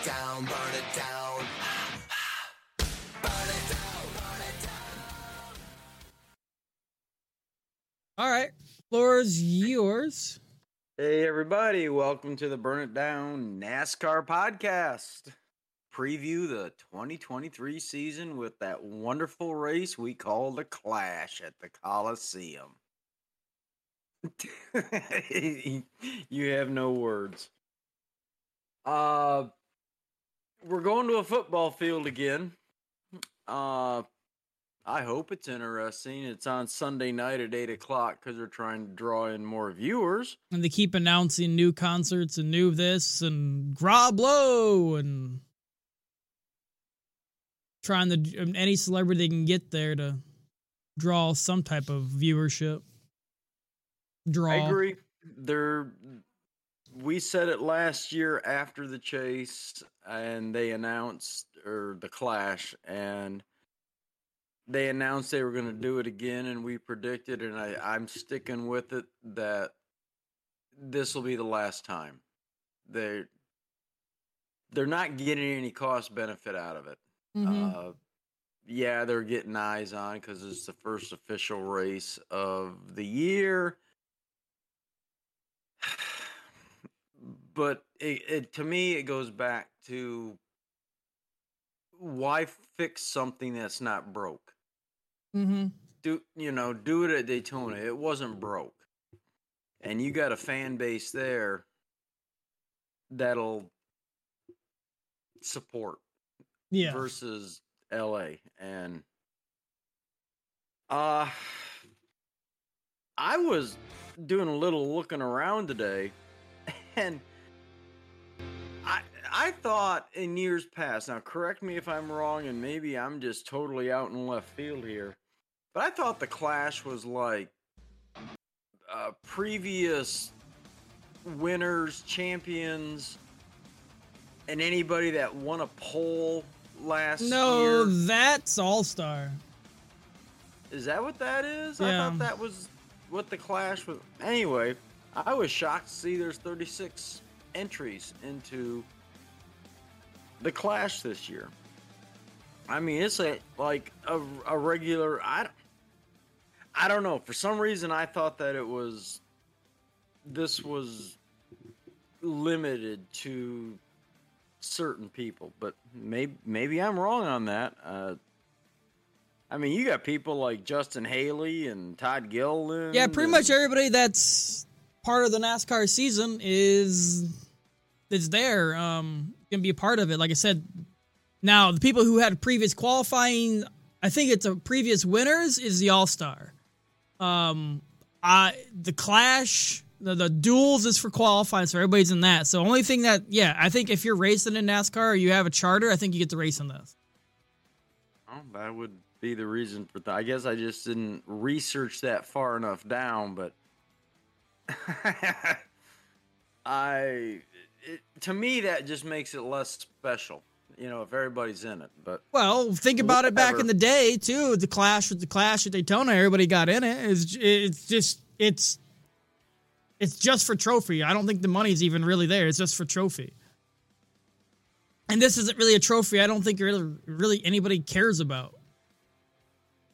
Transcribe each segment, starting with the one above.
it down, burn it down. Burn it down, burn it down. All right, floor's yours. Hey, everybody, welcome to the Burn It Down NASCAR podcast. Preview the 2023 season with that wonderful race we call the Clash at the Coliseum. you have no words. Uh, we're going to a football field again. Uh, I hope it's interesting. It's on Sunday night at eight o'clock because they're trying to draw in more viewers. And they keep announcing new concerts and new this and Groblo and trying to um, any celebrity they can get there to draw some type of viewership. Draw. I agree. They're we said it last year after the chase and they announced or the clash and they announced they were going to do it again and we predicted and I, i'm sticking with it that this will be the last time. They they're not getting any cost benefit out of it. Mhm. uh, yeah they're getting eyes on because it's the first official race of the year but it, it to me it goes back to why fix something that's not broke Mhm. do you know do it at daytona it wasn't broke and you got a fan base there that'll support Yeah. versus la and uh i was doing a little looking around today and I thought in years past. Now, correct me if I'm wrong, and maybe I'm just totally out in left field here. But I thought the Clash was like uh, previous winners, champions, and anybody that won a poll last No, year. that's All Star. Is that what that is? I thought that was what the Clash was. Anyway, I was shocked to see there's 36 entries into the Clash this year. I mean, it's a like a, a regular. I, don't- I don't know. For some reason, I thought that it was this was limited to certain people, but maybe maybe I'm wrong on that. Uh, I mean, you got people like Justin Haley and Todd Gilliland. Yeah, pretty and- much everybody that's part of the NASCAR season is is there. Um, can be a part of it. Like I said, now the people who had previous qualifying, I think it's a previous winners is the All Star. Um, I the Clash. The, the duels is for qualifying, so everybody's in that. So only thing that, yeah, I think if you're racing in NASCAR or you have a charter, I think you get to race in this. Oh, that would be the reason for that. I guess I just didn't research that far enough down, but I it, to me that just makes it less special. You know, if everybody's in it, but Well, think about it back in the day too. The Clash with the Clash at Daytona, everybody got in it. It's, it's just it's it's just for trophy. I don't think the money's even really there. It's just for trophy. And this isn't really a trophy. I don't think really really anybody cares about.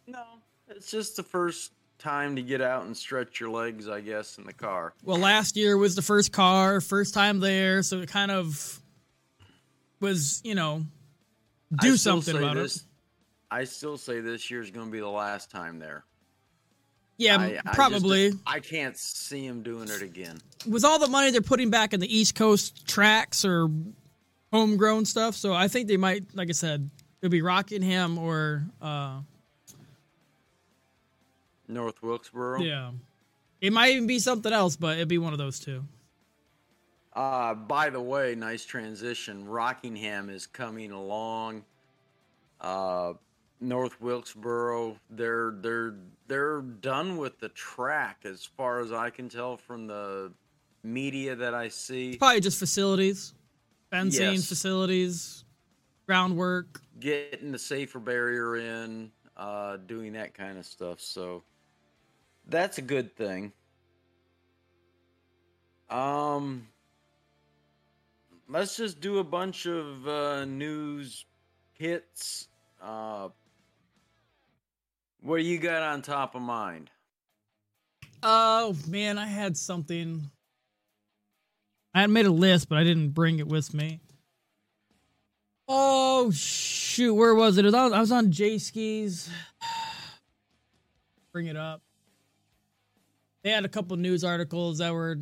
no, it's just the first time to get out and stretch your legs, I guess, in the car. Well, last year was the first car, first time there, so it kind of was, you know, do something about this, it. I still say this year's going to be the last time there. Yeah, I- I just- probably. I can't see him doing it again. with all the money they're putting back in the East Coast tracks or homegrown stuff, so I think they might, like I said, it'll be Rockingham or uh, North Wilkesboro. yeah, it might even be something else, but it'd be one of those two. Uh, by the way, nice transition. Rockingham is coming along. Uh, North Wilkesboro, they're they're they're done with the track as far as I can tell from the media that I see. Probably just facilities, fencing Yes. facilities, groundwork. Getting the safer barrier in, uh, doing that kind of stuff. So that's a good thing. Um, let's just do a bunch of uh, news hits. Uh, what do you got on top of mind? Oh man, I had something. I had made a list, but I didn't bring it with me. Oh shoot, where was it? Was on, I was on Jayski's. Bring it up. They had a couple news articles that were.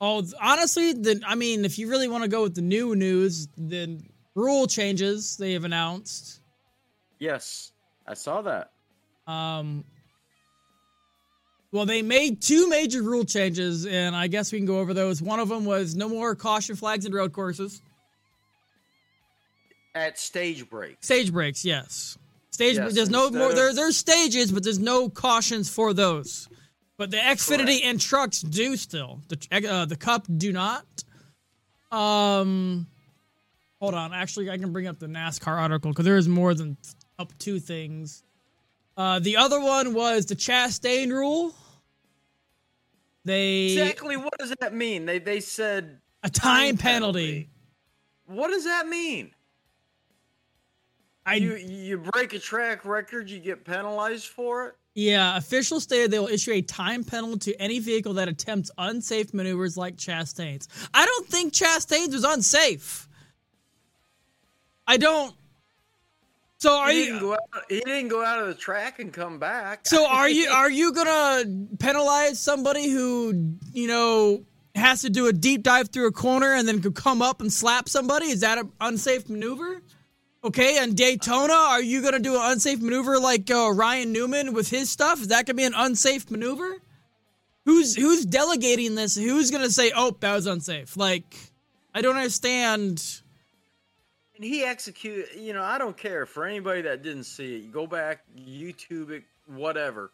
Oh, honestly, the I mean, if you really want to go with the new news, the rule changes they have announced. Yes, I saw that. Um, well, they made two major rule changes, and I guess we can go over those. One of them was no more caution flags in road courses. At stage breaks Stage breaks, yes. Stage. Yes, there's no more. of- There, there's stages, but there's no cautions for those. But the Xfinity Correct. and trucks do still. The uh, the Cup do not. Um, hold on. Actually, I can bring up the NASCAR article because there is more than up two things. Uh, the other one was the Chastain rule. They Exactly what does that mean? They they said a time penalty. What does that mean? I You you break a track record, you get penalized for it? Yeah, officials stated they will issue a time penalty to any vehicle that attempts unsafe maneuvers like Chastain's. I don't think Chastain's was unsafe. I don't. So are he you? out, he didn't go out of the track and come back. So are you? Are you gonna penalize somebody who you know has to do a deep dive through a corner and then could come up and slap somebody? Is that an unsafe maneuver? Okay, and Daytona, are you gonna do an unsafe maneuver like uh, Ryan Newman with his stuff? Is that gonna be an unsafe maneuver? Who's who's delegating this? Who's gonna say, "Oh, that was unsafe"? Like, I don't understand. And he executed, you know, I don't care for anybody that didn't see it. Go back, YouTube it, whatever.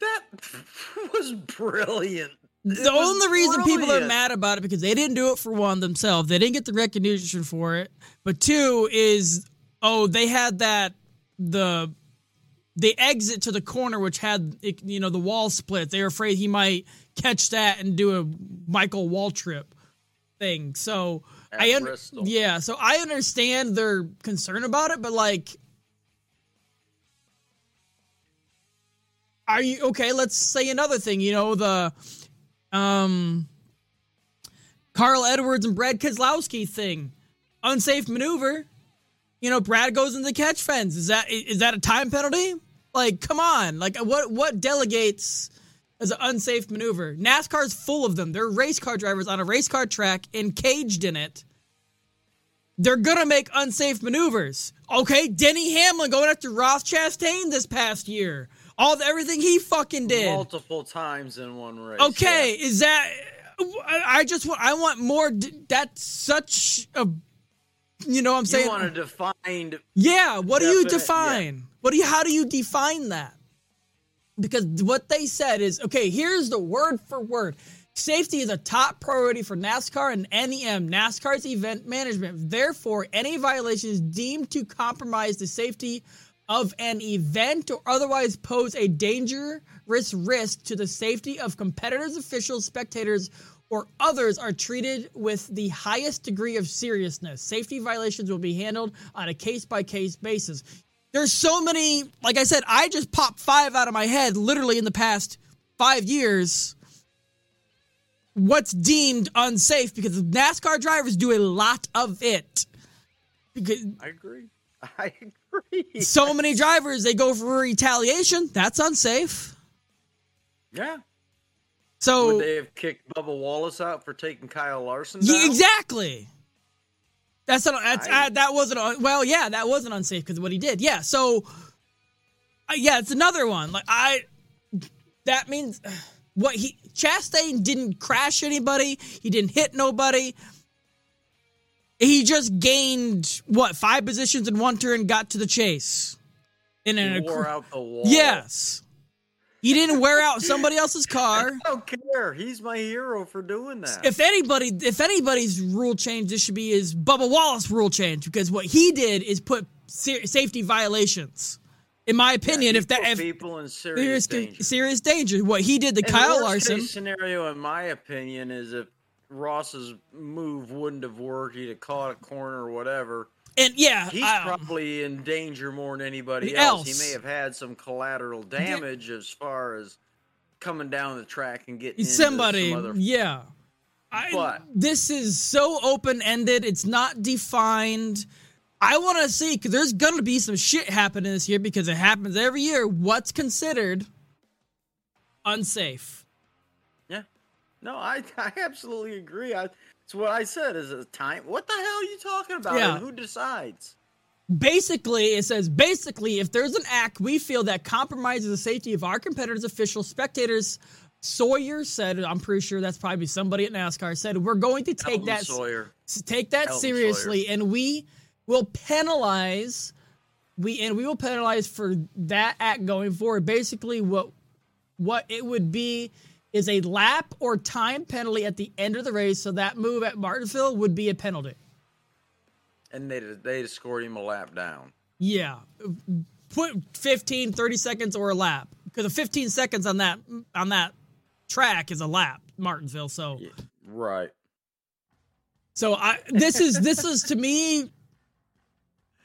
That was brilliant. It the only reason people are mad about it because they didn't do it for one themselves. They didn't get the recognition for it. But two is oh they had that the the exit to the corner which had you know the wall split. They were afraid he might catch that and do a Michael Waltrip thing. So At I un- yeah, so I understand their concern about it, but like are you okay let's say another thing you know the um carl edwards and brad keselowski thing. Unsafe maneuver. You know brad goes into the catch fence. Is that is that a time penalty? Like come on. Like what what delegates as an unsafe maneuver? Nascar's full of them. They're race car drivers on a race car track and caged in it. They're gonna make unsafe maneuvers. Okay, Denny Hamlin going after Ross Chastain this past year. All the, everything he fucking did. multiple times in one race. Okay, is that? I just want. I want more. That's such a. You know what I'm saying? You want to define yeah. What do you definite- define? What do you? How do you define that? Because what they said is okay. Here's the word for word. Safety is a top priority for NASCAR and NEM, NASCAR's event management. Therefore, any violations deemed to compromise the safety of an event or otherwise pose a dangerous risk to the safety of competitors, officials, spectators, or others are treated with the highest degree of seriousness. Safety violations will be handled on a case by case basis. There's so many, like I said, I just popped five out of my head literally in the past five years what's deemed unsafe because NASCAR drivers do a lot of it. Because I agree. I agree. so many drivers they go for retaliation. That's unsafe. yeah. So Would they have kicked Bubba Wallace out for taking Kyle Larson? Yeah, exactly. That's not, that's I- uh, that wasn't well. Yeah, that wasn't unsafe because of what he did. Yeah. So, uh, yeah, it's another one. Like I, that means what he Chastain didn't crash anybody. He didn't hit nobody. He just gained what five positions in one turn, got to the chase. In He an wore out the wall. yes, he didn't wear out somebody else's car. I don't care. He's my hero for doing that. if anybody if anybody's rule change this should be is Bubba Wallace rule change because what he did is put safety violations in my opinion He if that if people in serious serious danger. serious danger what he did to And Kyle Larson scenario, in my opinion, is if Ross's move wouldn't have worked. He'd have caught a corner or whatever. And yeah, He's probably in danger more than anybody Else. else. He may have had some collateral damage as far as coming down the track and getting somebody. Some other, yeah. I, But- this is so open ended. It's not defined. I want to see because there's gonna be some shit happening this year because it happens every year. What's considered unsafe? No, I I absolutely agree. I, it's what I said. Is a time. What the hell are you talking about? Yeah. Who decides? Basically, it says basically, if there's an act we feel that compromises the safety of our competitors, officials, spectators, Sawyer said, I'm pretty sure that's probably somebody at NASCAR said, we're going to take Elton that Sawyer. take that Elton seriously, and we will penalize we and we will penalize for that act going forward. Basically, what what it would be is a lap or time penalty at the end of the race. So that move at Martinsville would be a penalty. and they they scored him a lap down. Yeah. Put 15, 30 seconds or a lap. Because the 15 seconds on that on that track is a lap, Martinsville. So Right. so I this is this is to me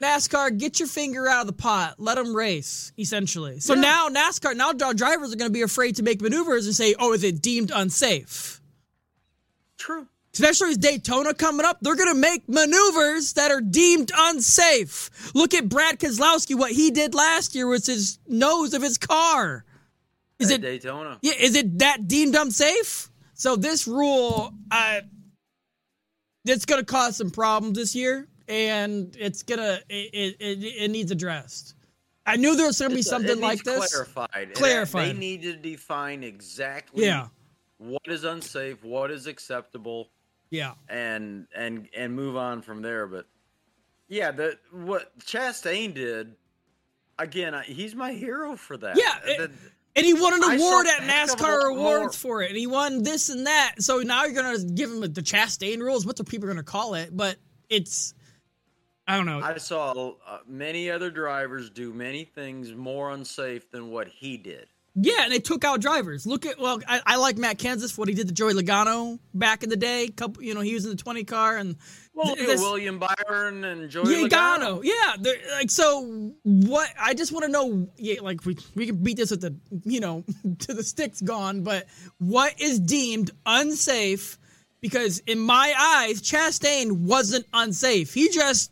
NASCAR, get your finger out of the pot. Let them race, essentially. So Yeah. now NASCAR, now drivers are going to be afraid to make maneuvers and say, "Oh, is it deemed unsafe?" True. especially with Daytona coming up, they're going to make maneuvers that are deemed unsafe. Look at Brad Keselowski, what he did last year with his nose of his car. Is At it Daytona? yeah, is it that deemed unsafe? So this rule uh it's going to cause some problems this year and it's to it, it, it needs addressed. I knew there was to be It's- something like this. Clarified. Clarified. They need to define exactly Yeah. what is unsafe, what is acceptable, Yeah. and and and move on from there. But yeah, the what Chastain did again, I, he's my hero for that. Yeah, it- And he won an I award at a heck of a NASCAR awards for it, and he won this and that. So now you're gonna give him the Chastain rules. What the people are gonna call it? But it's, I don't know. I saw uh, many other drivers do many things more unsafe than what he did. yeah, and they took out drivers. Look at well, I, I like Matt Kenseth what he did to Joey Logano back in the day. Couple, you know, he was in the 20 car and Well, th- this- William Byron and Joey Logano. Logano. Yeah, they're- like so. What I just want to know, yeah, like we we can beat this with the you know to the sticks gone, but what is deemed unsafe? Because in my eyes, Chastain wasn't unsafe. He just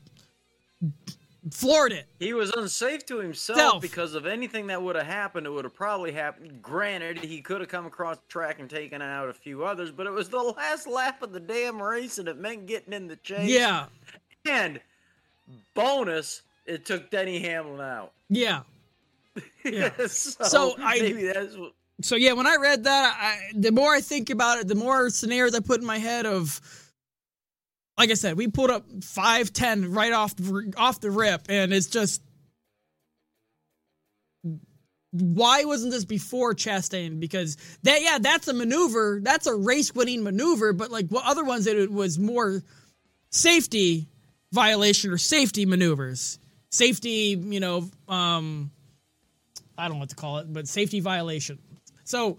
floored it. He was unsafe to himself Self. because of anything that would have happened. It would have probably happened. Granted, he could have come across the track and taken out a few others, but it was the last lap of the damn race, and it meant getting in the chase. Yeah, And bonus, it took Denny Hamlin out. yeah. Yeah. so, So I- maybe that's what. So yeah, when I read that, I, the more I think about it, the more scenarios I put in my head of, like I said, we pulled up five ten right off the, off the rip, and it's just, why wasn't this before Chastain? Because that yeah, that's a maneuver, that's a race winning maneuver, but like what other ones it was more safety violation or safety maneuvers, safety, you know, um, I don't know what to call it, but safety violation. So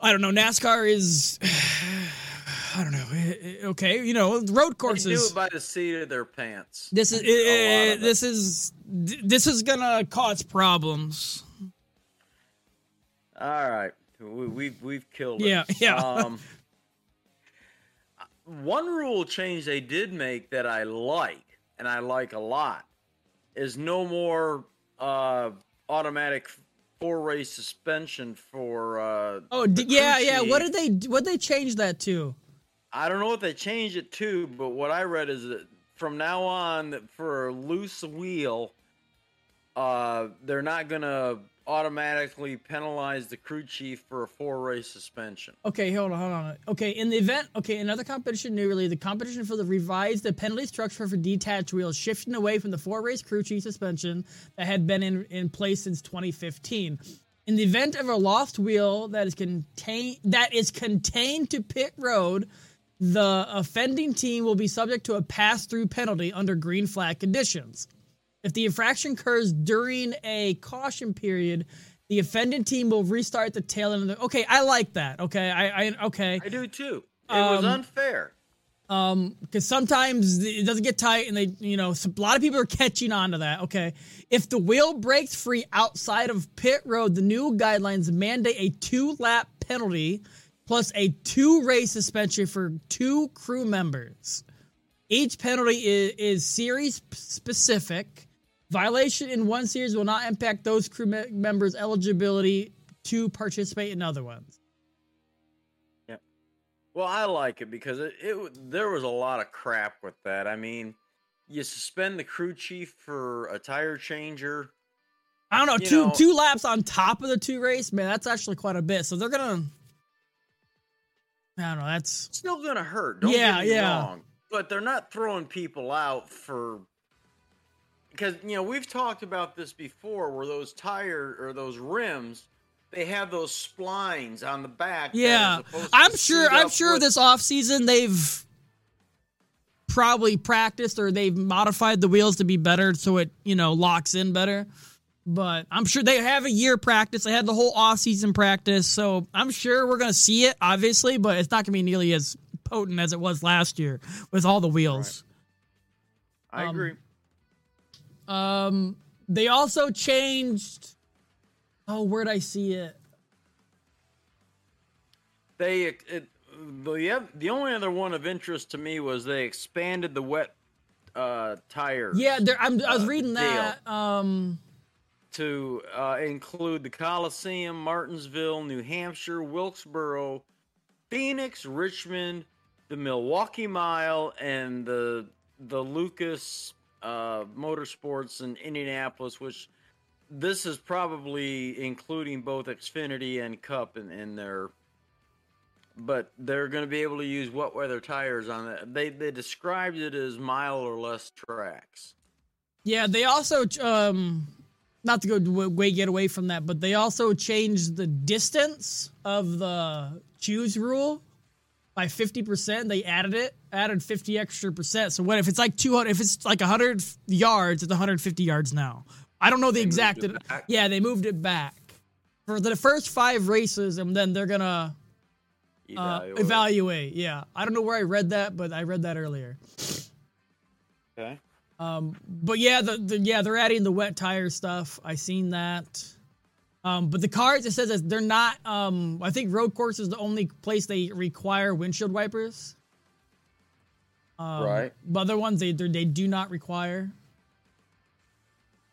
I don't know. NASCAR is I don't know. Okay, you know, road They do courses. it by the seat of their pants. This is eh, it. this is this is gonna cause problems. All right, we, we've we've killed it. Yeah, yeah. Um, one rule change they did make that I like, and I like a lot, is no more uh, automatic four race suspension for. Uh, Oh, d- yeah, yeah. What did they what did they change that to? I don't know what they changed it to, but what I read is that from now on, for a loose wheel, uh, they're not gonna automatically penalize the crew chief for a four race suspension. Okay, hold on, hold on. Okay, in the event, okay, another competition newly, the competition for the revised the penalty structure for detached wheels, shifting away from the four race crew chief suspension that had been in, in place since 2015. In the event of a lost wheel that is contained that is contained to pit road, the offending team will be subject to a pass-through penalty under green flag conditions. If the infraction occurs during a caution period, the offending team will restart the tail end of the. Okay, I like that. Okay, I, I okay. I do too. It was Um, unfair. Um, because sometimes it doesn't get tight, and they, you know, a lot of people are catching on to that. Okay, if the wheel breaks free outside of pit road, the new guidelines mandate a two lap penalty plus a two race suspension for two crew members. Each penalty is, is series specific. Violation in one series will not impact those crew me- members' eligibility to participate in other ones. Yeah. Well, I like it because it, it there was a lot of crap with that. I mean, you suspend the crew chief for a tire changer. I don't know, You two know- two laps on top of the two race, man, that's actually quite a bit. So they're gonna I don't know, that's Still gonna hurt. Don't Yeah, get me yeah. wrong. But they're not throwing people out for because you know we've talked about this before, where those tire or those rims, they have those splines on the back. yeah. I'm sure I'm sure with- this off season they've probably practiced or they've modified the wheels to be better so it, you know, locks in better. But I'm sure they have a year practice. They had the whole off season practice, so I'm sure we're gonna see it, obviously, but it's not gonna be nearly as potent as it was last year with all the wheels. I um, agree. Um, they also changed. Oh, where'd I see it? They it, the the only other one of interest to me was they expanded the wet uh tires. Yeah. I'm, I was Uh, reading that. Um, to uh, include the Coliseum, Martinsville, New Hampshire, Wilkesboro, Phoenix, Richmond, the Milwaukee Mile, and the the Lucas uh, Motorsports in Indianapolis. Which this is probably including both Xfinity and Cup in, in there. But they're going to be able to use wet weather tires on that. They they described it as mile or less tracks. yeah, they also um, not to go way get away from that, but they also changed the distance of the choose rule by fifty percent. They added it, added fifty extra percent. So what if it's like two hundred? If it's like hundred yards, it's one hundred fifty yards now. I don't know the moved exact. Yeah, they moved it back for the first five races, and then they're gonna uh, Evaluate. evaluate. Yeah, I don't know where I read that, but I read that earlier. Okay. Um, but yeah, the, the yeah they're adding the wet tire stuff. I seen that. Um, but the cars it says that they're not. Um, I think road course is the only place they require windshield wipers. Um, Right. But other ones they they're- do not require.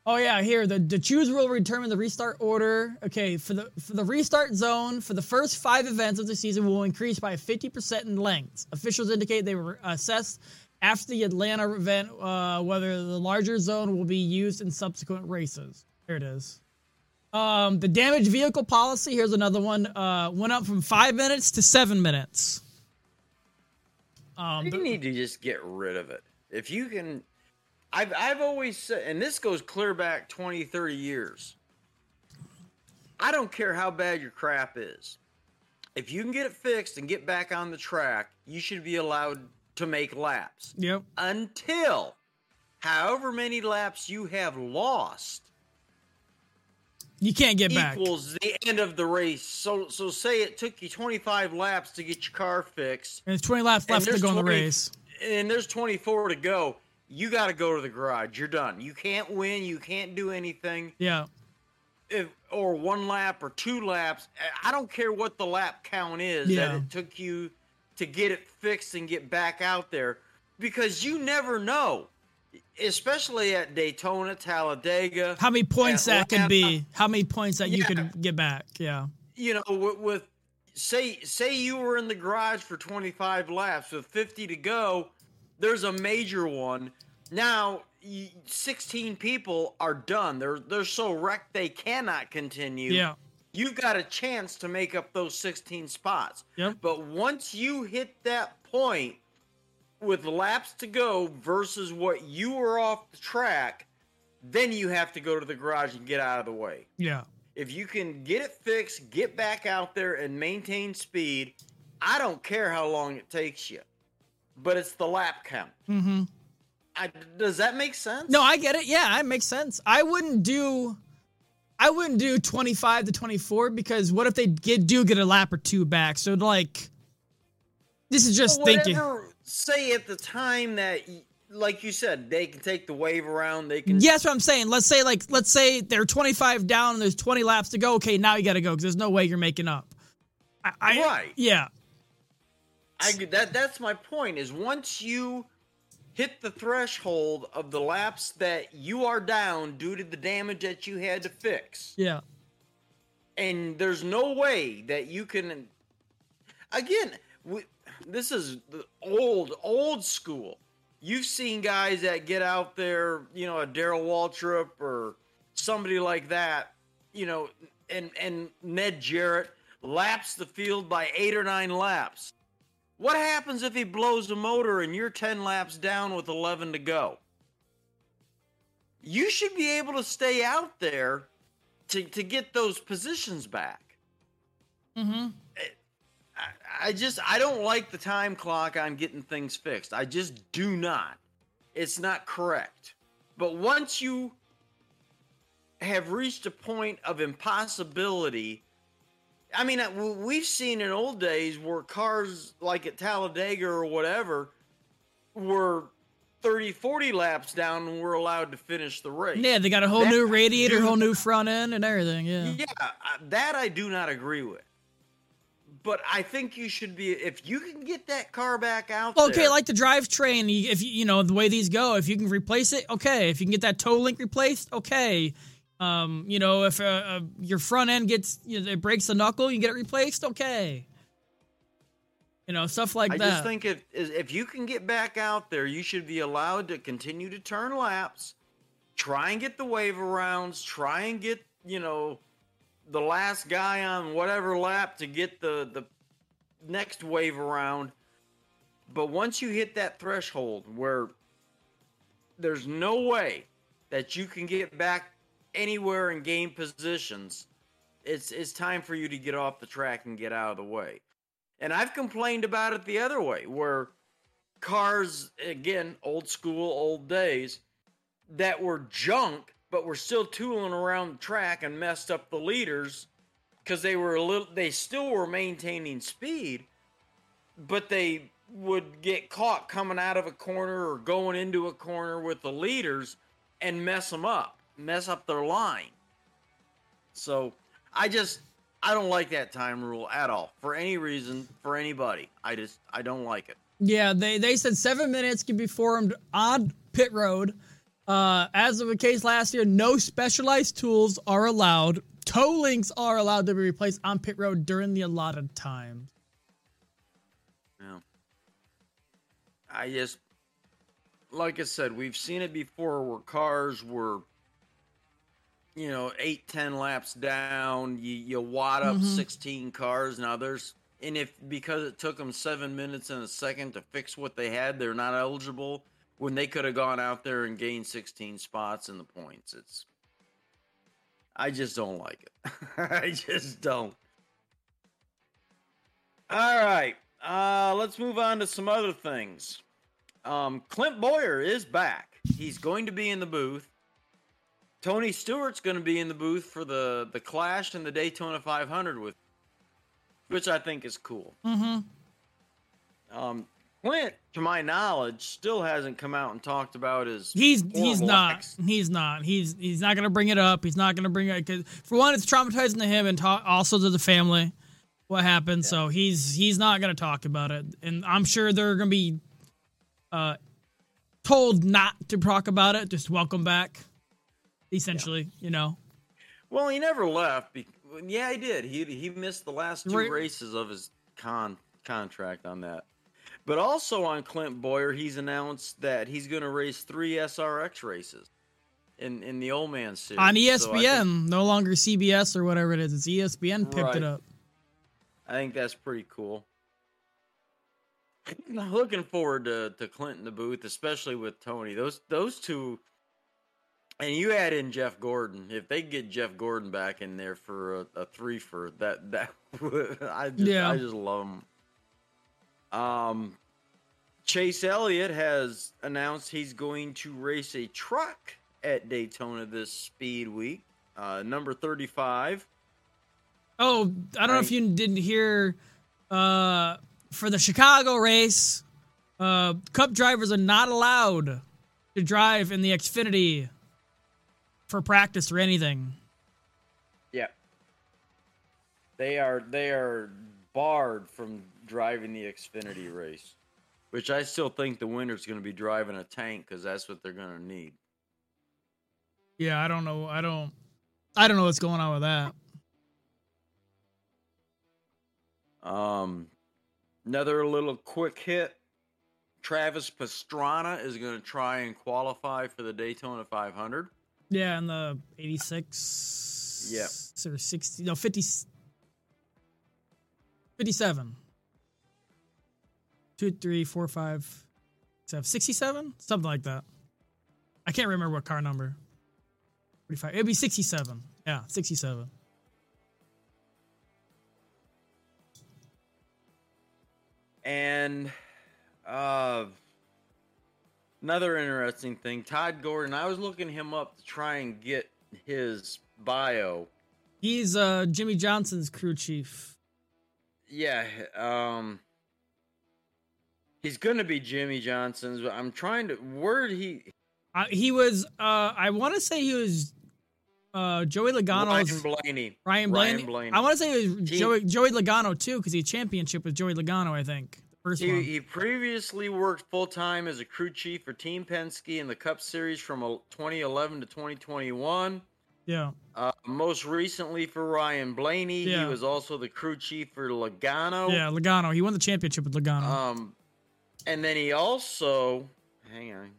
Oh yeah, here the the choose rule will determine the restart order. Okay, for the for the restart zone for the first five events of the season will increase by fifty percent in length. Officials indicate they were assessed after the Atlanta event uh, whether the larger zone will be used in subsequent races. There it is. Um, the damaged vehicle policy. Here's another one. Uh, went up from five minutes to seven minutes. Um, You need to just get rid of it. If you can I've I've always said and this goes clear back 20, 30 years. I don't care how bad your crap is. If you can get it fixed and get back on the track, you should be allowed to make laps. yep. Until however many laps you have lost You can't get back. equals the end of the race. So so say it took you 25 laps to get your car fixed. And there's 20 laps left to go in the race. and there's 24 to go. You got to go to the garage. You're done. You can't win. You can't do anything. Yeah. If or one lap or two laps. I don't care what the lap count is Yeah. that it took you to get it fixed and get back out there, because you never know. Especially at Daytona, Talladega. How many points that could be? How many points that you Yeah. could get back? Yeah. you know, with, with say say you were in the garage for 25 laps with 50 to go, there's a major one. Now, 16 people are done. They're they're so wrecked they cannot continue. Yeah. You've got a chance to make up those 16 spots. Yep. But once you hit that point with laps to go versus what you were off the track, then you have to go to the garage and get out of the way Yeah. if you can get it fixed, get back out there and maintain speed, I don't care how long it takes you. But it's the lap count. Mm-hmm. I, does that make sense? No, I get it. Yeah, it makes sense. I wouldn't do I wouldn't do 25 to 24 because what if they get do get a lap or two back? So like This is just Whatever, thinking. say at the time that, like you said, they can take the wave around. They can. That's what I'm saying. Let's say like let's say they're 25 down and there's 20 laps to go. Okay, now you got to go because there's no way you're making up. I, I, Right. Yeah. I that that's my point. Is once you hit the threshold of the laps that you are down due to the damage that you had to fix, Yeah. and there's no way that you can. Again, we, this is the old old school. You've seen guys that get out there, you know, a Darrell Waltrip or somebody like that, you know, and and Ned Jarrett laps the field by eight or nine laps. What happens if he blows the motor and you're 10 laps down with 11 to go? You should be able to stay out there to, to get those positions back. Mm-hmm. I, I just I don't like the time clock on getting things fixed. I just do not. It's not correct. But once you have reached a point of impossibility, I mean, uh, we've seen in old days where cars like at Talladega or whatever were 30, 40 laps down and were allowed to finish the race. Yeah, they got a whole That- new radiator, whole new front end, and everything. Yeah. Yeah, that I do not agree with. But I think you should be if you can get that car back out Well, there. okay, like the drivetrain, if you you know the way these go, if you can replace it, okay. If you can get that toe link replaced, okay. Um, you know, if uh, uh, your front end gets you know, it breaks the knuckle, you get it replaced, okay. You know, stuff like I that. I just think if if you can get back out there, you should be allowed to continue to turn laps, try and get the wave arounds, try and get you know the last guy on whatever lap to get the the next wave around. But once you hit that threshold where there's no way that you can get back anywhere in game positions, it's it's time for you to get off the track and get out of the way. And I've complained about it the other way, where cars, again, old school, old days, that were junk, but were still tooling around the track and messed up the leaders because they were a little, they still were maintaining speed, but they would get caught coming out of a corner or going into a corner with the leaders and mess them up, mess up their line. So I just I don't like that time rule at all for any reason for anybody. I just I don't like it. Yeah, they they said seven minutes can be formed on pit road. Uh, as of the case last year, no specialized tools are allowed. Toe links are allowed to be replaced on pit road during the allotted time. Yeah. I just like I said, we've seen it before where cars were you know, eight, ten laps down, you, you wad up Mhm. 16 cars. Now there's, and if because it took them seven minutes and a second to fix what they had, they're not eligible when they could have gone out there and gained 16 spots in the points. It's, I just don't like it. I just don't. All right. Uh, let's move on to some other things. Um, Clint Bowyer is back. He's going to be in the booth. Tony Stewart's going to be in the booth for the the Clash and the Daytona 500 with, which I think is cool. Mm-hmm. Um, Clint, to my knowledge, still hasn't come out and talked about his. He's he's not. ex- He's not. He's he's not gonna bring it up. He's not gonna bring it because for one, it's traumatizing to him and ta- also to the family what happened. So he's he's not gonna talk about it, and I'm sure they're gonna be uh told not to talk about it. Just welcome back, essentially. You know. Well, he never left. Be- yeah, he did. He he missed the last two Right. races of his con contract on that. But also on Clint Bowyer, he's announced that he's going to race three SRX races in in the Old Man Series On E So think- ESPN, no longer CBS or whatever it is. It's ESPN picked Right. it up. I think that's pretty cool. I'm looking forward to, to Clinton the booth, especially with Tony. Those those two, and you add in Jeff Gordon. If they get Jeff Gordon back in there for a, a three for that that I just Yeah. I just love him. Um, Chase Elliott has announced he's going to race a truck at Daytona this speed week. Uh, number thirty five. Oh, I don't know if you didn't hear. Uh, for the Chicago race, uh, Cup drivers are not allowed to drive in the Xfinity for practice or anything. Yeah. They are they are barred from driving the Xfinity race, which I still think the winner's going to be driving a tank because that's what they're going to need. Yeah, I don't know. I don't. I don't know what's going on with that. Um, another little quick hit. Travis Pastrana is going to try and qualify for the Daytona 500. Yeah, in the 86. Yeah. Or 60. No, 50. 57. 2, 3, 4, 5, 7, 67? Something like that. I can't remember what car number. 45. It'd be 67. Yeah, 67. And uh, another interesting thing, Todd Gordon. I was looking him up to try and get his bio. He's uh, Jimmie Johnson's crew chief. Yeah, um, he's gonna be Jimmie Johnson's. But I'm trying to. Where he? Uh, he was, uh, I want to say he was uh, Joey Logano's. Ryan Blaney. Ryan Blaney. I want to say it was He- Joey, Joey Logano too, because he had championship with Joey Logano. I think first He, one. he previously worked full time as a crew chief for Team Penske in the Cup Series from uh, 2011 to 2021. yeah, Uh, most recently for Ryan Blaney, he was also the crew chief for Logano. yeah, Logano. He won the championship with Logano. Um, and then he also, hang on,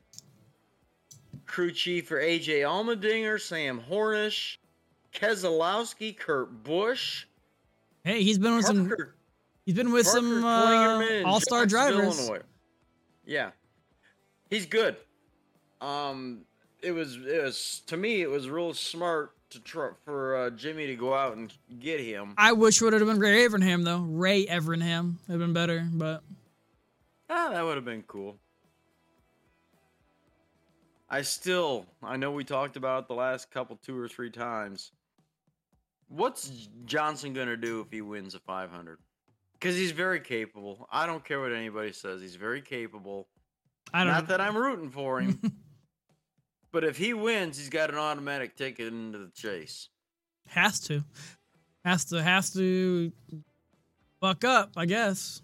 crew chief for AJ Allmendinger, Sam Hornish, Keselowski, Kurt Busch, hey, he's been with some. He's been with Parker some uh, all-star drivers. Illinois. Yeah, he's good. Um, it was it was to me it was real smart to try for uh, Jimmy to go out and get him. I wish would have been Ray Evernham though. Ray Evernham would have been better, but Ah, that would have been cool. I still, I know we talked about the last couple, two or three times. What's Johnson gonna do if he wins a 500? Because he's very capable. I don't care what anybody says. He's very capable. I don't. Not that I'm rooting for him, but if he wins, he's got an automatic ticket into the chase. has to, has to, has to buck up. I guess.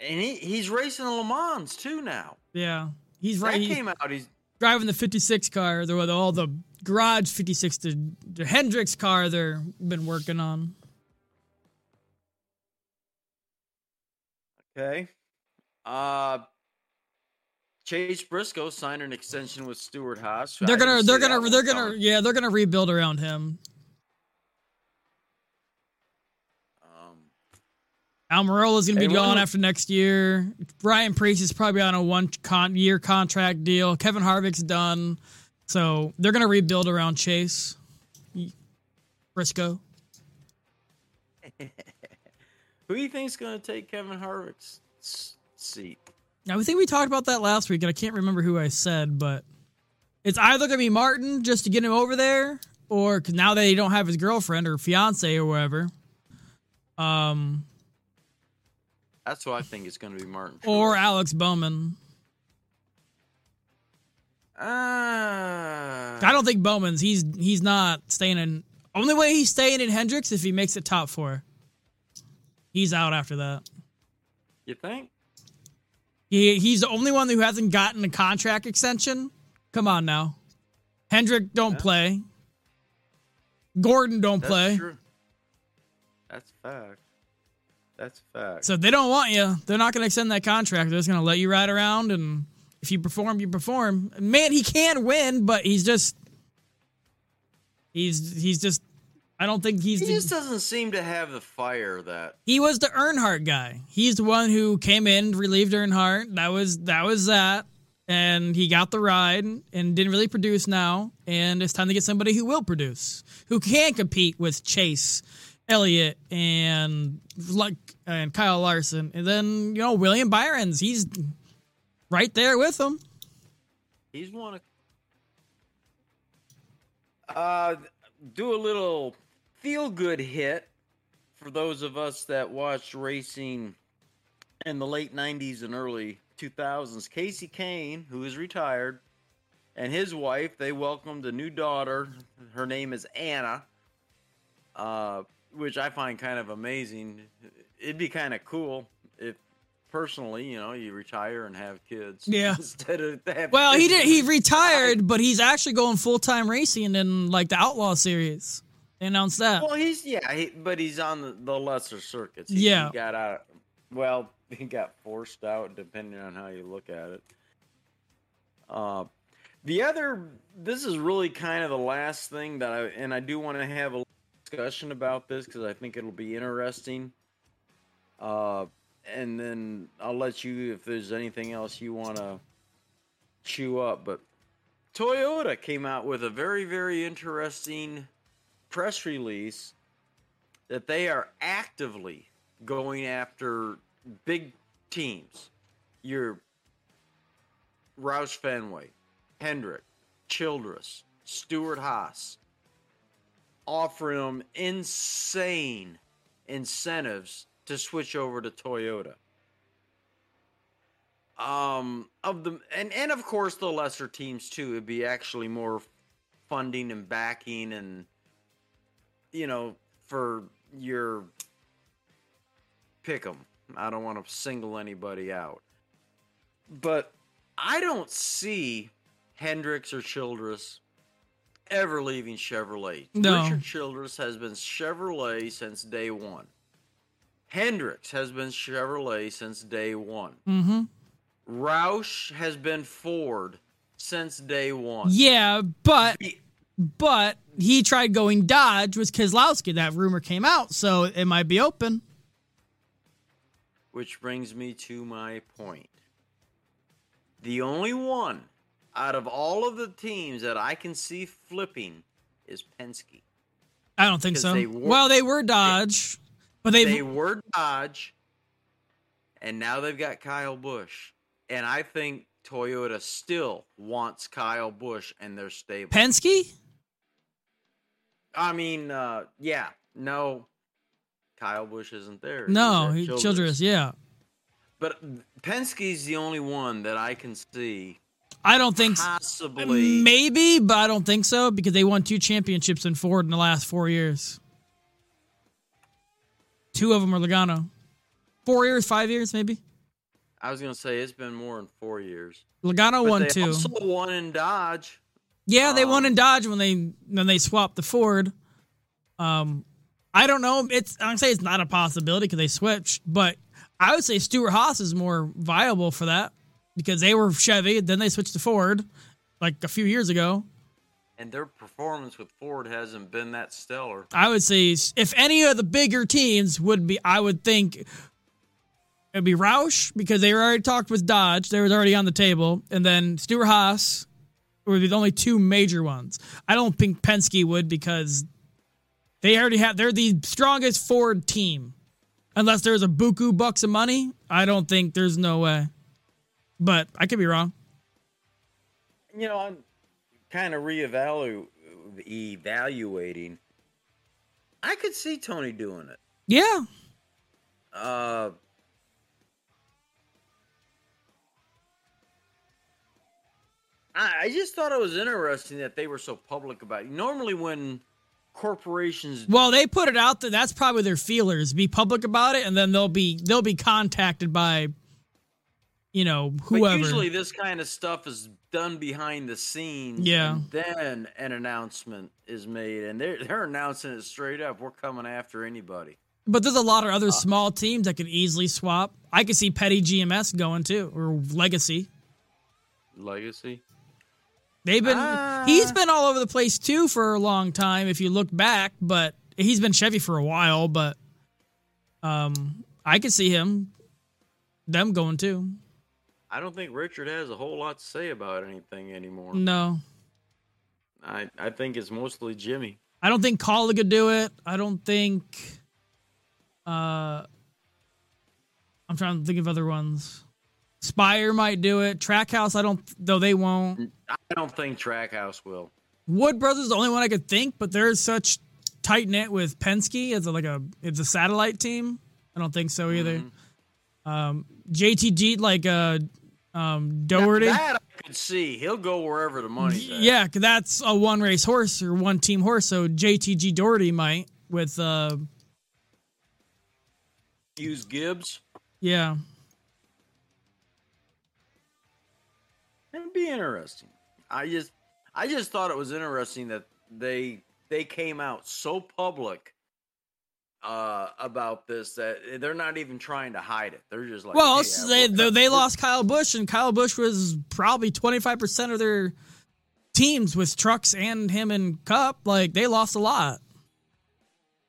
And he, he's racing the Le Mans too now. Yeah, he's That right. He- came out. He's driving the 56 car, the all the garage 56, the, the Hendrick's car they're been working on. Okay. Uh Chase Briscoe signed an extension with Stewart-Haas. They're gonna, they're gonna, they're gonna, coming. yeah, they're gonna rebuild around him. Um, Almirola's gonna be gone after next year. Ryan Preece is probably on a one con- year contract deal. Kevin Harvick's done, so they're gonna rebuild around Chase Briscoe. who do you think's gonna take Kevin Harvick's seat? Now, I think we talked about that last week, and I can't remember who I said, but it's either gonna be Martin just to get him over there, or 'cause now that he don't have his girlfriend or fiance or whatever, um, That's what I think it's gonna be Martin. or Alex Bowman. Ah, I don't think Bowman's. He's he's not staying in. Only way he's staying in Hendricks if he makes it top four. He's out after that. you think? He he's the only one who hasn't gotten a contract extension. Come on now, Hendrick don't Yeah. play. Gordon don't That's play. true. That's fact. That's fact. So they don't want you. They're not going to extend that contract. They're just going to let you ride around, and if you perform, you perform. Man, he can win, but he's just he's he's just. I don't think he's he the, just doesn't seem to have the fire that. he was the Earnhardt guy. He's the one who came in, relieved Earnhardt. That was that was that, and he got the ride and didn't really produce now. And it's time to get somebody who will produce, who can compete with Chase, Elliott, and like and Kyle Larson, and then you know William Byron's. He's right there with him. He's one of. Uh, do a little feel good hit for those of us that watched racing in the late 90s and early 2000s. Kasey Kahne, who is retired, and his wife, they welcomed a new daughter. Her name is Anna, uh, which I find kind of amazing. It'd be kind of cool if, personally, you know, you retire and have kids. Yeah. Instead of Well, he did. He retired, but he's actually going full time racing in like the Outlaw series. They announced that. Well, he's yeah, he, but he's on the, the lesser circuits. He, Yeah. he got out. Well, he got forced out, depending on how you look at it. Uh, the other, this is really kind of the last thing that I, and I do want to have a discussion about this because I think it'll be interesting. Uh, and then I'll let you if there's anything else you want to chew up. But Toyota came out with a very, very interesting press release that they are actively going after big teams. Your Roush Fenway, Hendrick, Childress, Stewart-Haas, offering them insane incentives to switch over to Toyota. Um, of the and and of course the lesser teams too. It'd be actually more funding and backing and you know for your pick 'em. I don't want to single anybody out, but I don't see Hendrick's or Childress ever leaving Chevrolet. No. Richard Childress has been Chevrolet since day one. Hendrick's has been Chevrolet since day one. Mm-hmm. Roush has been Ford since day one. Yeah, but but he tried going Dodge with Keselowski. That rumor came out, so it might be open. Which brings me to my point. The only one out of all of the teams that I can see flipping is Penske. I don't think so. they were- well, they were Dodge, but they, They were Dodge, and now they've got Kyle Busch. And I think Toyota still wants Kyle Busch and their stable. Penske. I mean, uh, yeah, no, Kyle Busch isn't there. No, He's he, Childress. Childress. Yeah, But Penske's the only one that I can see I don't think possibly. maybe, but I don't think so because they won two championships in Ford in the last four years. Two of them are Logano. Four years, five years, maybe. I was gonna say it's been more than four years. Logano But won two. also won in Dodge. Yeah, they won Um, in Dodge when they when they swapped the Ford. Um, I don't know. It's I'm say it's not a possibility because they switched, but I would say Stewart-Haas is more viable for that because they were Chevy, then they switched to Ford like a few years ago. And their performance with Ford hasn't been that stellar. I would say if any of the bigger teams would be, I would think it'd be Roush because they were already talked with Dodge. They were already on the table, and then Stewart-Haas be the only two major ones. I don't think Penske would because they already have. They're the strongest Ford team. Unless there's a buku bucks of money, I don't think there's no way. But I could be wrong. You know, I'm kind of reevalu evaluating. I could see Tony doing it. Yeah, Uh, I, I just thought it was interesting that they were so public about it. Normally, when corporations Well, they put it out there. That's probably their feelers. Be public about it, and then they'll be they'll be contacted by, you know, But whoever. usually, this kind of stuff is done behind the scenes. Yeah. And then an announcement is made, and they're they're announcing it straight up. We're coming after anybody. but there's a lot of Uh, other small teams that could easily swap. I could see Petty GMS going too, or Legacy. Legacy. They've been Ah. he's been all over the place too for a long time. If you look back, but he's been Chevy for a while. But um, I could see him them going too. I don't think Richard has a whole lot to say about anything anymore. No, I I think it's mostly Jimmy. I don't think Collie could do it. I don't think. Uh, I'm trying to think of other ones. Spire might do it. Trackhouse, I don't. Though they won't. I don't think Trackhouse will. Wood Brothers is the only one I could think, but they're such tight knit with Penske as a, like a it's a satellite team. I don't think so either. Um, JTG like uh, um, Daugherty. That I could see. He'll go wherever the money's at. Yeah, 'cause that's a one race horse or one team horse. So JTG Daugherty might with uh, Use Gibbs. yeah. Be interesting. I just, I just thought it was interesting that they they came out so public uh, about this that they're not even trying to hide it. They're just like, Well, "Hey, they they, they lost Kyle Busch, and Kyle Busch was probably twenty five percent of their teams with trucks and him and Cup. Like they lost a lot,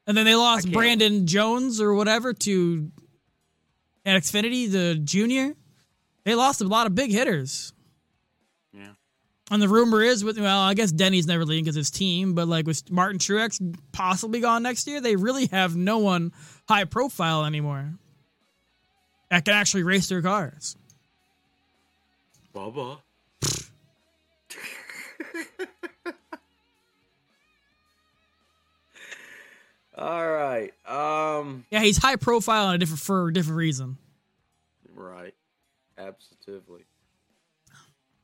and then they lost Brandon Jones or whatever to at Xfinity, the junior. They lost a lot of big hitters. Yeah. And the rumor is with well, I guess Denny's never leaving because his team, but like with Martin Truex possibly gone next year, they really have no one high profile anymore that can actually race their cars. Bubba. All right. Um. Yeah, he's high profile on a different for a different reason. Right. Absolutely.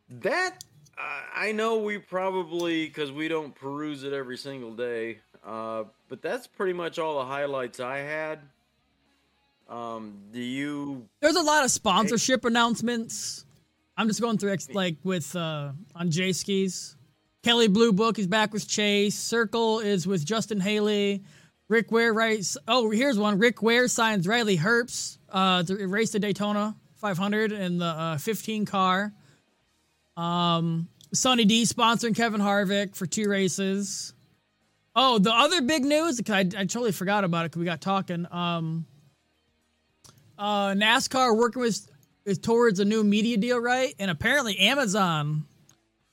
That I know we probably because we don't peruse it every single day. Uh, but that's pretty much all the highlights I had. Um, do you? There's a lot of sponsorship announcements. I'm just going through like with uh on J skis. Kelley Blue Book is back with Chase. Circle is with Justin Haley. Rick Ware writes. Oh, here's one. Rick Ware signs Riley Herbst uh, to race the Daytona 500 in the uh, 15 car. Um, SunnyD sponsoring Kevin Harvick for two races. Oh, the other big news, I, I totally forgot about it because we got talking. Um, uh, NASCAR working with is towards a new media deal, right? And apparently Amazon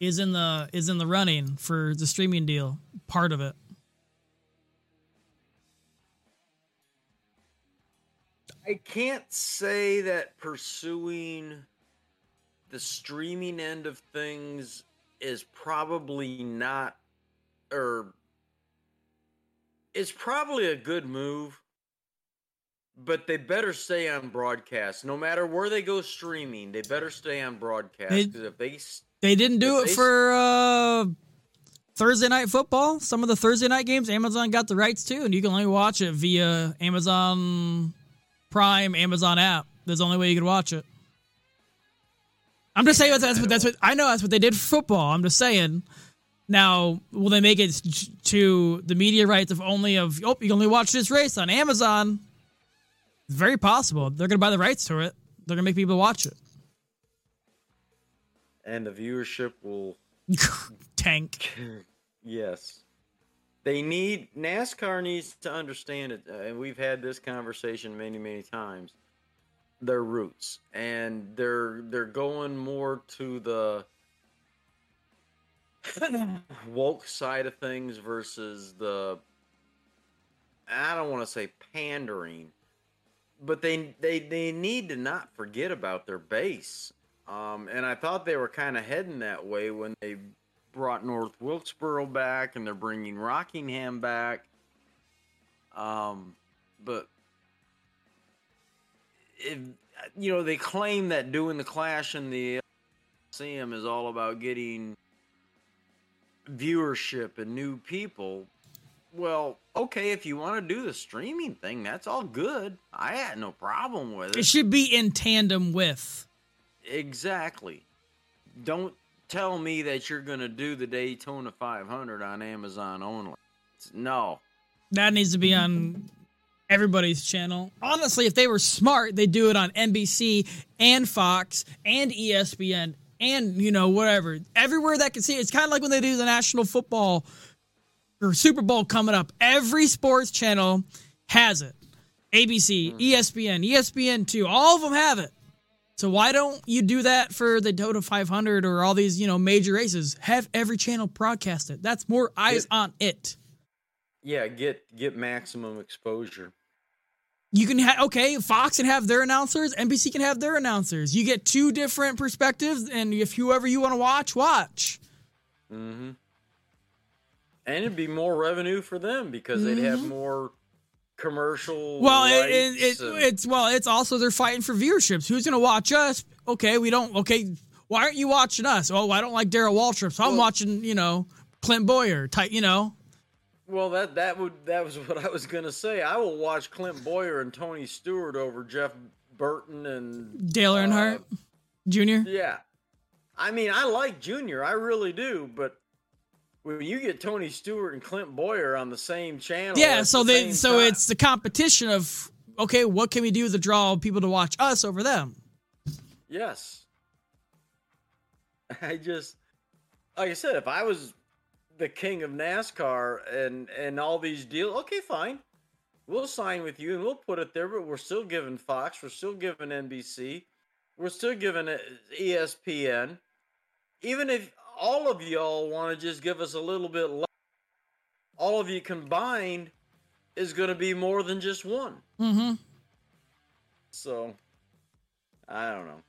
is in the is in the running for the streaming deal, part of it. I can't say that pursuing the streaming end of things is probably not, or it's probably a good move, but they better stay on broadcast. No matter where they go streaming, they better stay on broadcast. Because if they, They didn't do it they- for uh, Thursday night football. Some of the Thursday night games, Amazon got the rights to, and you can only watch it via Amazon Prime, Amazon app. That's the only way you can watch it. I'm just saying that's, that's what that's what I know. That's what they did for football. I'm just saying. Now, will they make it to the media rights of only of oh you can only watch this race on Amazon? It's very possible. They're gonna buy the rights to it. They're gonna make people watch it. and the viewership will Tank. Yes. They need NASCAR needs to understand it, uh, and we've had this conversation many, many times. Their roots, and they're they're going more to the woke side of things versus the I don't want to say pandering, but they they they need to not forget about their base. Um, and I thought they were kind of heading that way when they brought North Wilkesboro back, and they're bringing Rockingham back. Um, but if you know, they claim that doing the Clash in the CM is all about getting viewership and new people. Well, okay, if you want to do the streaming thing, that's all good. I had no problem with It it. should be in tandem with. Exactly. Don't tell me that you're going to do the Daytona 500 on Amazon only. No. That needs to be on everybody's channel. Honestly, if they were smart, they'd do it on NBC and Fox and ESPN and, you know, whatever. Everywhere that can see it. It's kind of like when they do the National Football or Super Bowl coming up. Every sports channel has it. ABC, hmm. ESPN, ESPN2, all of them have it. So why don't you do that for the Daytona 500 or all these, you know, major races? Have every channel broadcast it. That's more eyes on it. Yeah, get get maximum exposure. You can have okay, Fox can have their announcers, NBC can have their announcers. You get two different perspectives, and if whoever you want to watch, watch. Mm-hmm. And it'd be more revenue for them because they'd have more commercial. Well, it, it, it, and- it's well, it's also they're fighting for viewerships. Who's gonna watch us? Okay, we don't. Okay, why aren't you watching us? Oh, I don't like Darrell Waltrip, so I'm Well- watching. You know, Clint Bowyer type. You know, well, that that would that was what I was gonna say. I will watch Clint Bowyer and Tony Stewart over Jeff Burton and Dale uh, Earnhardt Jr. yeah. I mean, I like Junior, I really do, but when you get Tony Stewart and Clint Bowyer on the same channel, Yeah, so the they so time- it's the competition of okay, what can we do to draw people to watch us over them? Yes. I just like I said, if I was the king of NASCAR and and all these deals, okay, fine. We'll sign with you and we'll put it there, but we're still giving Fox, we're still giving NBC, we're still giving E ESPN. Even if all of y'all want to just give us a little bit less, all of you combined is going to be more than just one. Mm-hmm. So, I don't know.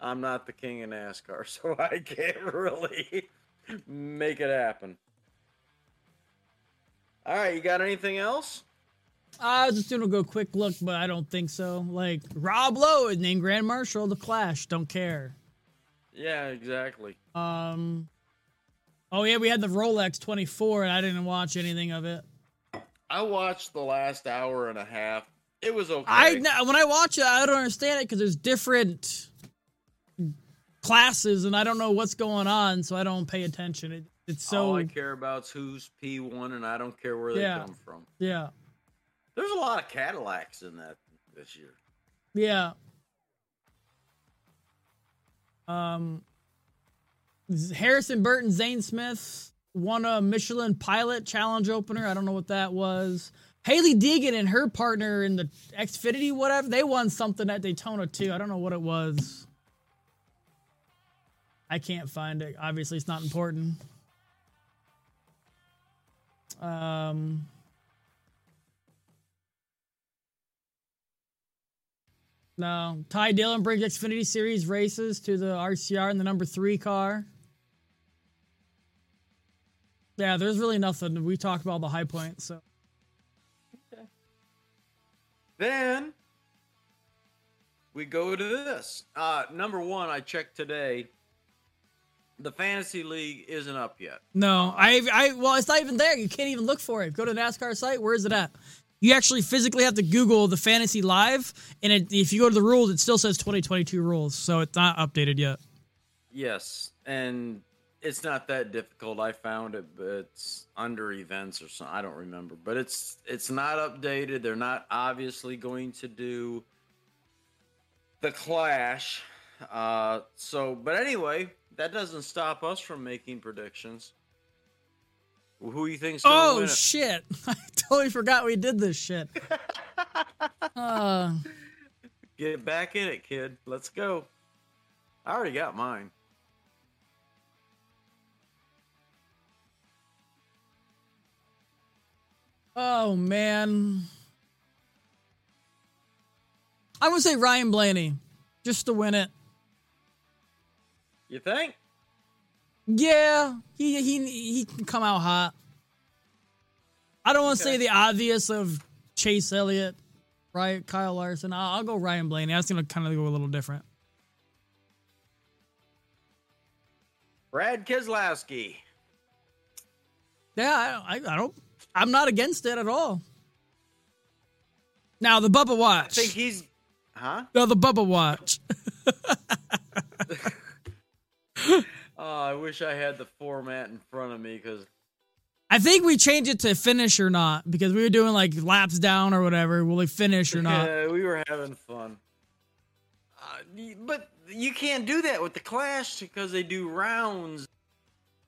I'm not the king of NASCAR, so I can't really make it happen. All right, you got anything else? I was just gonna go quick look, but I don't think so. Like Rob Lowe is named Grand Marshal of the Clash. Don't care. Yeah, exactly. Um. Oh yeah, we had the Rolex 24, and I didn't watch anything of it. I watched the last hour and a half. It was okay. I when I watch it, I don't understand it because there's different classes, and I don't know what's going on, so I don't pay attention. It, it's so all I care about is who's P1, and I don't care where they Yeah. come from. yeah, There's a lot of Cadillacs in that this year. yeah. Um, Harrison Burton, Zane Smith won a Michelin Pilot Challenge opener. I don't know what that was. Hailie Deegan and her partner in the Xfinity, whatever, they won something at Daytona too. I don't know what it was. I can't find it. Obviously, it's not important. Um, no, Ty Dillon brings Xfinity Series races to the RCR in the number three car. Yeah, there's really nothing. We talked about the high points, so Okay. Then we go to this. Uh, number one, I checked today. The fantasy league isn't up yet. no, I, I, well, it's not even there. You can't even look for it. Go to the NASCAR site. Where is it at? You actually physically have to Google the fantasy live, and it, if you go to the rules, it still says 2022 rules, so it's not updated yet. Yes, and it's not that difficult. I found it, but it's under events or something. I don't remember, but it's it's not updated. They're not obviously going to do the clash. Uh, so, but anyway, that doesn't stop us from making predictions. Who you think's going to Oh win? it? shit! I totally forgot we did this shit. uh, Get back in it, kid. Let's go. I already got mine. oh man, I would say Ryan Blaney, just to win it. You think? Yeah, he he he can come out hot. I don't want to Okay. say the obvious of Chase Elliott, right? Kyle Larson. I'll, I'll go Ryan Blaney. I was gonna kind of go a little different. Brad Keselowski. Yeah, I, I, I don't. I'm not against it at all. Now the Bubba watch. I think he's. Huh? no, the Bubba watch. Oh, I wish I had the format in front of me because I think we changed it to finish or not because we were doing like laps down or whatever. Will we finish or not? Yeah, we were having fun. Uh, but you can't do that with the Clash because they do rounds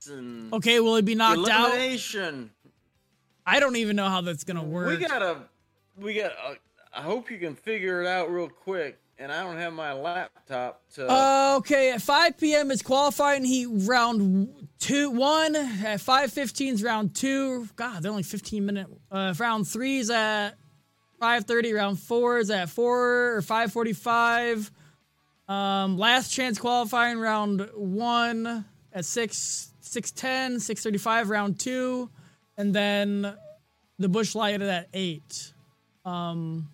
and Okay, will it be knocked out? I don't even know how that's gonna work. We gotta, we got. to I hope you can figure it out real quick. And I don't have my laptop to. Okay, at 5 p.m. is qualifying heat round two, one. At 5:15 is round two. God, they're only 15 minute. Uh, round three is at 5:30. Round four is at four or 5:45. Um, last chance qualifying round one at six, 6:10, 6:35. Round two, and then the Busch Light at eight. Um,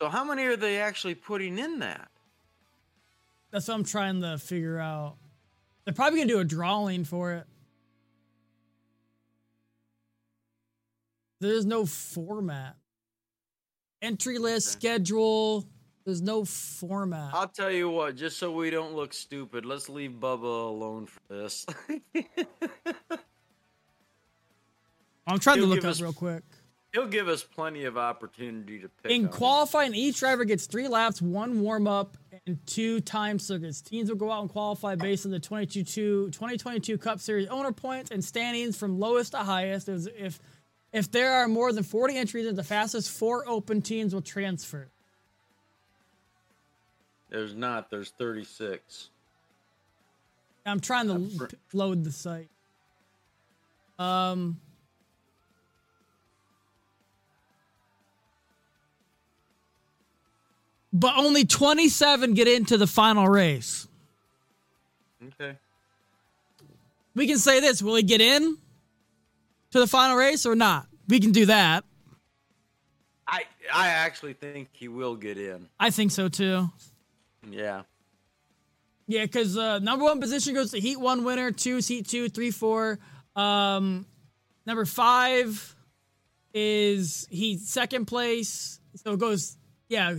So how many are they actually putting in that? that's what I'm trying to figure out. They're probably gonna do a drawing for it. There's no format. Entry list Okay. schedule. There's no format. I'll tell you what, just so we don't look stupid, let's leave Bubba alone for this. I'm trying to he'll look up us- real quick. He'll give us plenty of opportunity to pick. In qualifying, each driver gets three laps, one warm up, and two time circuits. Teams will go out and qualify based on the 22 2022 Cup Series owner points and standings from lowest to highest. As If if there are more than 40 entries, the fastest four open teams will transfer. There's not. There's 36. I'm trying to fr- load the site. Um. But only 27 get into the final race. Okay. We can say this: Will he get in to the final race or not? We can do that. I I actually think he will get in. I think so too. Yeah. Yeah, because uh, number one position goes to Heat One winner, two is Heat Two, three, four. Um, number five is Heat second place, so it goes. Yeah,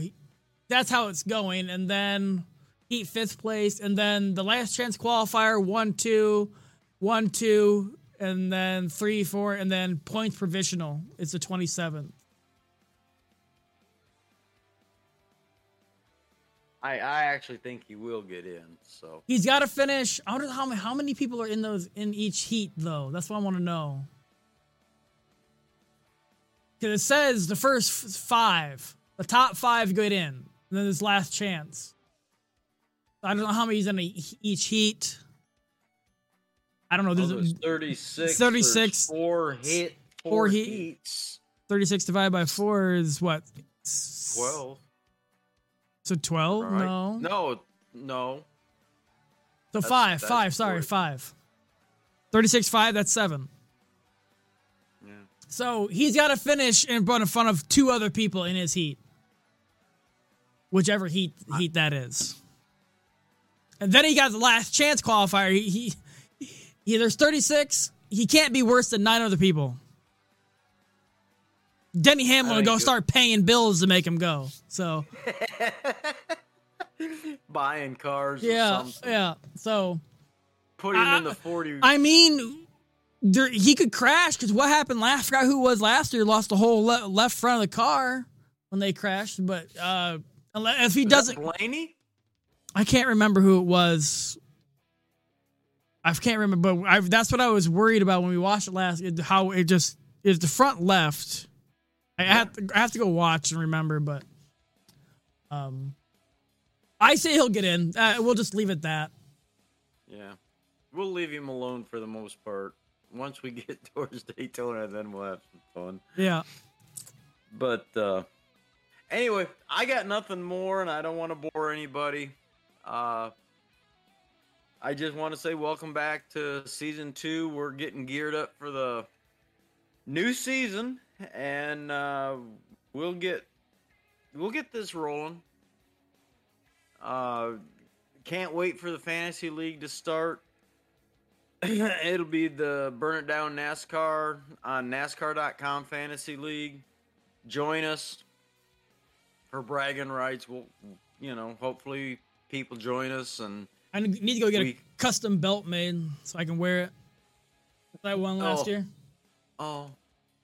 that's how it's going, and then Heat fifth place, and then the last chance qualifier one, two, one, two, and then three, four, and then points provisional It's the twenty seventh. I I actually think he will get in. So He's got to finish. I wonder how many, how many people are in those in each heat though. That's what I want to know. Because it says the first f- five, the top five get in, and then this last chance. I don't know how many many's in each heat. I don't know. Oh, There's there's 36. 36. there's four hit. Four, Four heat- heats. 36 divided by four is what? 12. So 12? Right? No. No. No. So That's- five, that's five. Sorry, four. five. 36, five. That's seven. Yeah. So he's got to finish in front in front of two other people in his heat, whichever heat heat that is. And then he got the last chance qualifier. He, he, he there's 36. He can't be worse than nine other people. Denny Hamlin will go start paying bills to make him go. So Buying cars. Or yeah, something. yeah. So Put him I- in the 40. I mean, there, he could crash because what happened last? I forgot who it was last year. Lost the whole le- left front of the car when they crashed. But uh, if he Was doesn't, Blaney? I can't remember who it was. I can't remember, but I, that's what I was worried about when we watched it last. it- How it just is the front left. I have to I have to go watch and remember, but um, I say he'll get in. Uh, we'll just leave it that. Yeah. We'll leave him alone for the most part. Once we get towards Daytona, then we'll have some fun. Yeah. But uh anyway, I got nothing more and I don't want to bore anybody. Uh I just want to say welcome back to season 2. We're getting geared up for the new season and uh we'll get we'll get this rolling. Uh can't wait for the fantasy league to start. It'll be the Burn It Down NASCAR on NASCAR.com Fantasy League. Join us for bragging rights. We'll, you know, hopefully people join us and I need to go get a custom belt made so I can wear it. That one last Oh. year, oh,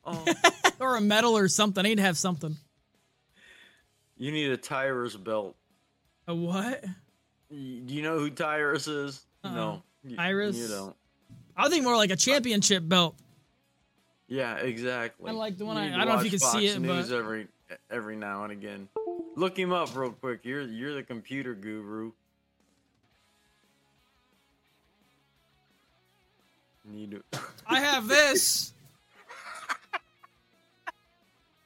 oh, or a medal or something. I need to have something. you need a Tyrus belt. A what? Do you know who Tyrus is? Uh-uh. No, Y- Tyrus? You don't. I think more like a championship belt. Yeah, exactly. I like the one I- I don't know if you can see it, News but- every every now and again. Look him up real quick. You're you're the computer guru. Need to. I have this.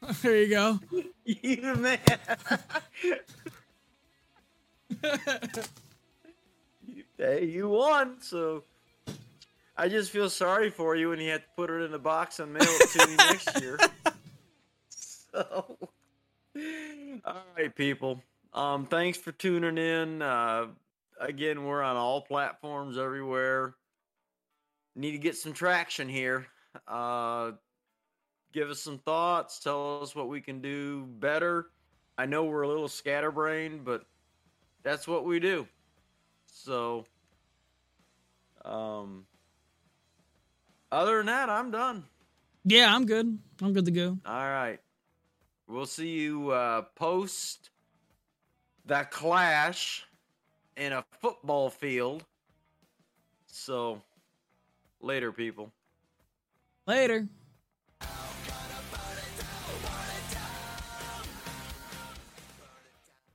there you go. you man. hey, you won. So I just feel sorry for you when you had to put it in a box and mail it to me next year. So All right, people. Um, thanks for tuning in. Uh, again, we're on all platforms everywhere. Need to get some traction here. Uh, give us some thoughts. Tell us what we can do better. I know we're a little scatterbrained, but that's what we do. So, um, other than that, I'm done. Yeah, I'm good. I'm good to go. All right. We'll see you uh, post the clash in a football field. So, later, people. Later.